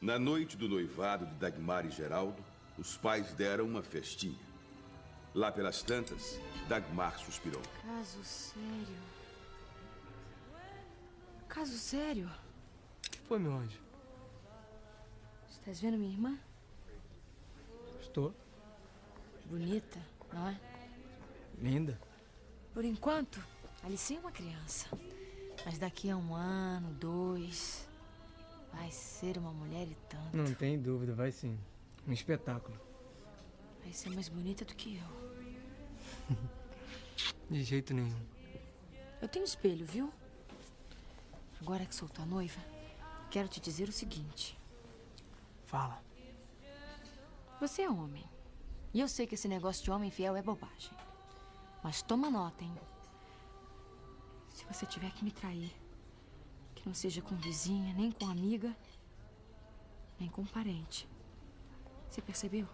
Na noite do noivado de Dagmar e Geraldo, os pais deram uma festinha. Lá pelas tantas, Dagmar suspirou. Caso sério. Caso sério. O que foi, meu anjo? Estás vendo minha irmã? Estou. Bonita, não é? Linda. Por enquanto, Alice é uma criança. Mas daqui a um ano, dois, vai ser uma mulher e tanto. Não tem dúvida, vai sim. Um espetáculo. Vai ser mais bonita do que eu. De jeito nenhum. Eu tenho espelho, viu? Agora que sou tua noiva, quero te dizer o seguinte. Fala. Você é homem. E eu sei que esse negócio de homem fiel é bobagem. Mas toma nota, hein? Se você tiver que me trair, que não seja com vizinha, nem com amiga, nem com parente. Você percebeu?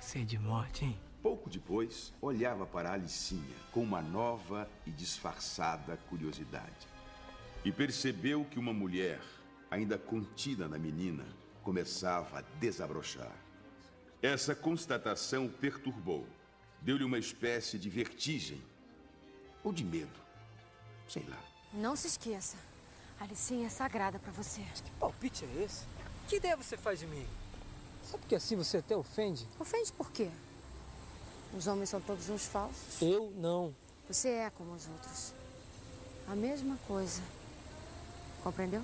Você é de morte, hein? Pouco depois, olhava para Alicinha com uma nova e disfarçada curiosidade. E percebeu que uma mulher, ainda contida na menina, começava a desabrochar. Essa constatação o perturbou. Deu-lhe uma espécie de vertigem. Ou de medo. Sei lá. Não se esqueça. A Alicinha é sagrada para você. Que palpite é esse? Que ideia você faz de mim? Sabe que assim você até ofende? Ofende por quê? Os homens são todos uns falsos. Eu não. Você é como os outros. A mesma coisa. Compreendeu?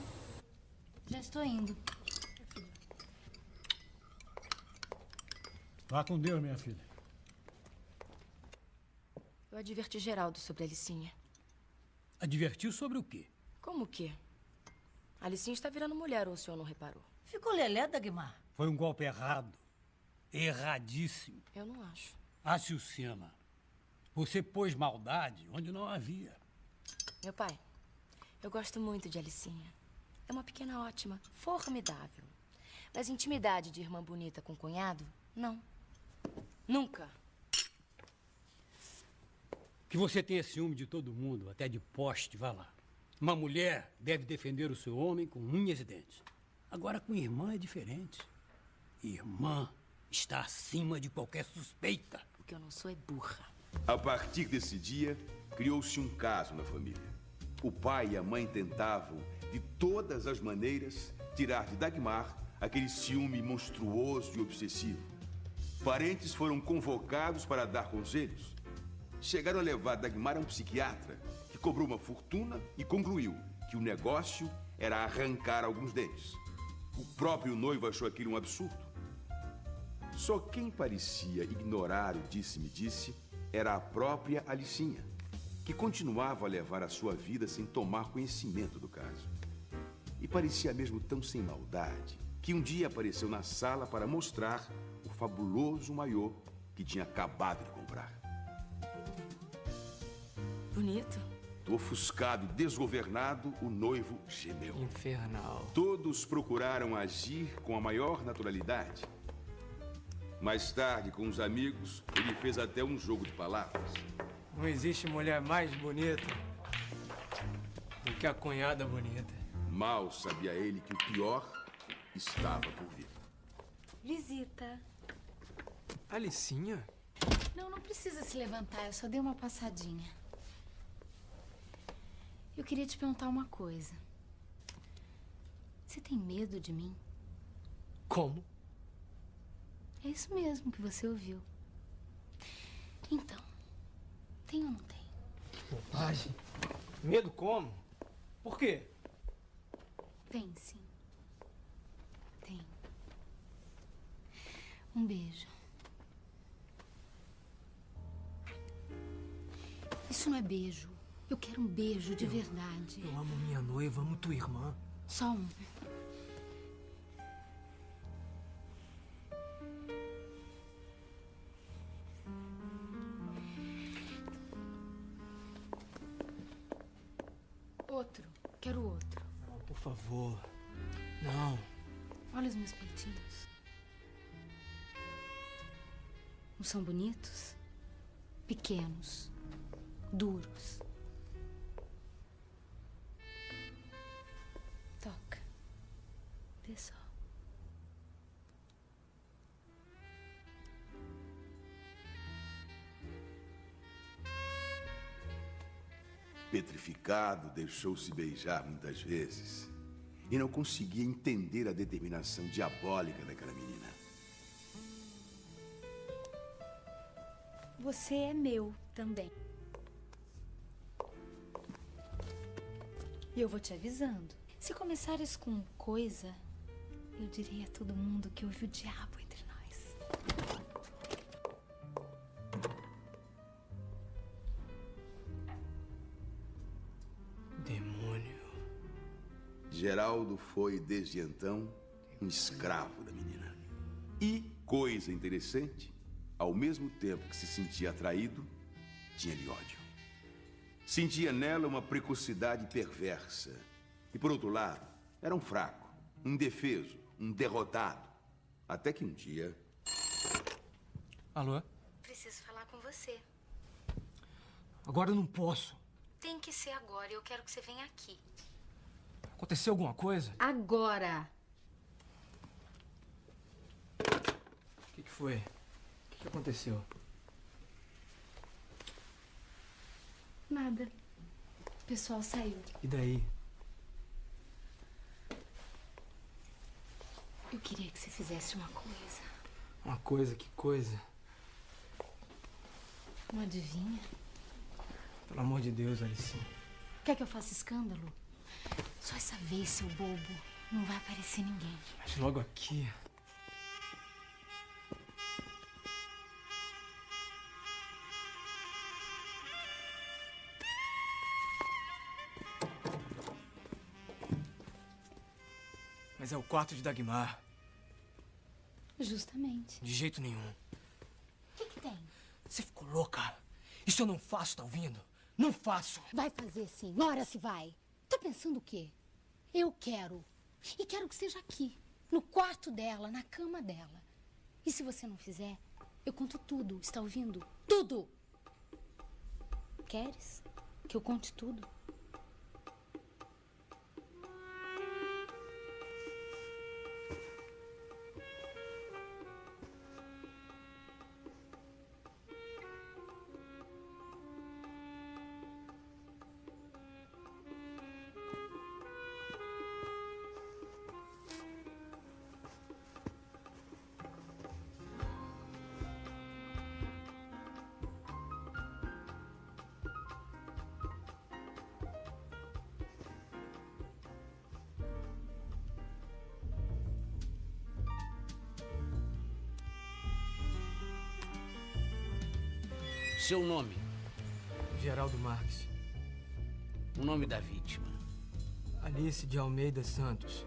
Já estou indo. Vá com Deus, minha filha. Eu adverti Geraldo sobre a Alicinha. Advertiu sobre o quê? Como que? A Alicinha está virando mulher, ou o senhor não reparou? Ficou lelé, Dagmar? Foi um golpe errado. Erradíssimo. Eu não acho. Raciocina. Você pôs maldade onde não havia. Meu pai, eu gosto muito de Alicinha. É uma pequena ótima, formidável. Mas intimidade de irmã bonita com cunhado, não. Nunca. Que você tenha ciúme de todo mundo, até de poste, vá lá. Uma mulher deve defender o seu homem com unhas e dentes. Agora, com irmã é diferente. Irmã está acima de qualquer suspeita. O que eu não sou é burra. A partir desse dia, criou-se um caso na família. O pai e a mãe tentavam, de todas as maneiras, tirar de Dagmar aquele ciúme monstruoso e obsessivo. Parentes foram convocados para dar conselhos. Chegaram a levar Dagmar a um psiquiatra, que cobrou uma fortuna e concluiu que o negócio era arrancar alguns dentes. O próprio noivo achou aquilo um absurdo. Só quem parecia ignorar o disse-me-disse era a própria Alicinha, que continuava a levar a sua vida sem tomar conhecimento do caso. E parecia mesmo tão sem maldade que um dia apareceu na sala para mostrar o fabuloso maiô que tinha acabado de comprar. Bonito. Ofuscado e desgovernado, o noivo gemeu. Infernal. Todos procuraram agir com a maior naturalidade. Mais tarde, com os amigos, ele fez até um jogo de palavras. Não existe mulher mais bonita do que a cunhada bonita. Mal sabia ele que o pior estava por vir. Visita. Alicinha? Não, não precisa se levantar, eu só dei uma passadinha. Eu queria te perguntar uma coisa. Você tem medo de mim? Como? É isso mesmo que você ouviu. Então, tem ou não tem? Bobagem. Medo como? Por quê? Tem, sim. Tem. Um beijo. Isso não é beijo. Eu quero um beijo de verdade. Eu amo minha noiva, amo tua irmã. Só um. Outro. Quero outro. Não, por favor. Não. Olha os meus peitinhos. Não são bonitos? Pequenos. Duros. Toca. pessoal. Petrificado, deixou-se beijar muitas vezes e não conseguia entender a determinação diabólica daquela menina. Você é meu também. E eu vou te avisando. Se começares com coisa, eu diria a todo mundo que houve o diabo entre nós. Demônio. Geraldo foi, desde então, um escravo da menina. E, coisa interessante, ao mesmo tempo que se sentia atraído, tinha-lhe ódio. Sentia nela uma precocidade perversa. E, por outro lado, era um fraco, um indefeso, um derrotado. Até que um dia. Alô? Preciso falar com você. Agora eu não posso. Tem que ser agora. Eu quero que você venha aqui. Aconteceu alguma coisa? Agora! O que, que foi? O que, que aconteceu? Nada. O pessoal saiu. E daí? Eu queria que você fizesse uma coisa. Uma coisa, que coisa? Não adivinha? Pelo amor de Deus, Alice. Quer que eu faça escândalo? Só essa vez, seu bobo. Não vai aparecer ninguém. Mas logo aqui. Mas é o quarto de Dagmar. Justamente. De jeito nenhum. O que, que tem? Você ficou louca? Isso eu não faço, tá ouvindo? Não faço! Vai fazer sim. Ora se vai. Tá pensando o quê? Eu quero. E quero que seja aqui. No quarto dela, na cama dela. E se você não fizer, eu conto tudo. Está ouvindo? Tudo! Queres que eu conte tudo? Seu nome? Geraldo Marques. O nome da vítima? Alice de Almeida Santos.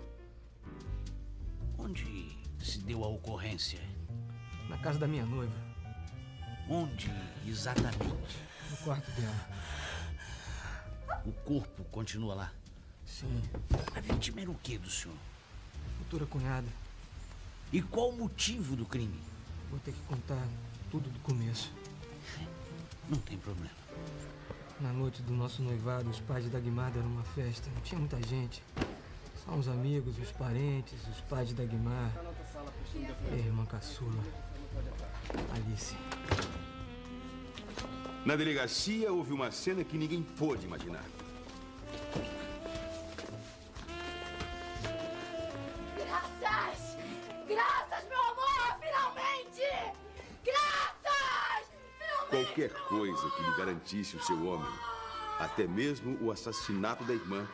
Onde se deu a ocorrência? Na casa da minha noiva. Onde exatamente? No quarto dela. O corpo continua lá. Sim. A vítima era o que do senhor? Futura cunhada. E qual o motivo do crime? Vou ter que contar tudo do começo. Não tem problema. Na noite do nosso noivado, os pais de Dagmar deram uma festa. Não tinha muita gente. Só os amigos, os parentes, os pais de Dagmar. E a irmã caçula. Alice. Na delegacia houve uma cena que ninguém pôde imaginar. Coisa que lhe garantisse o seu homem, até mesmo o assassinato da irmã,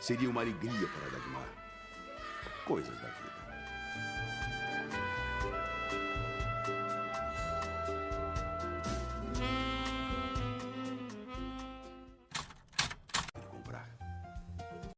seria uma alegria para Dagmar. Coisas da vida.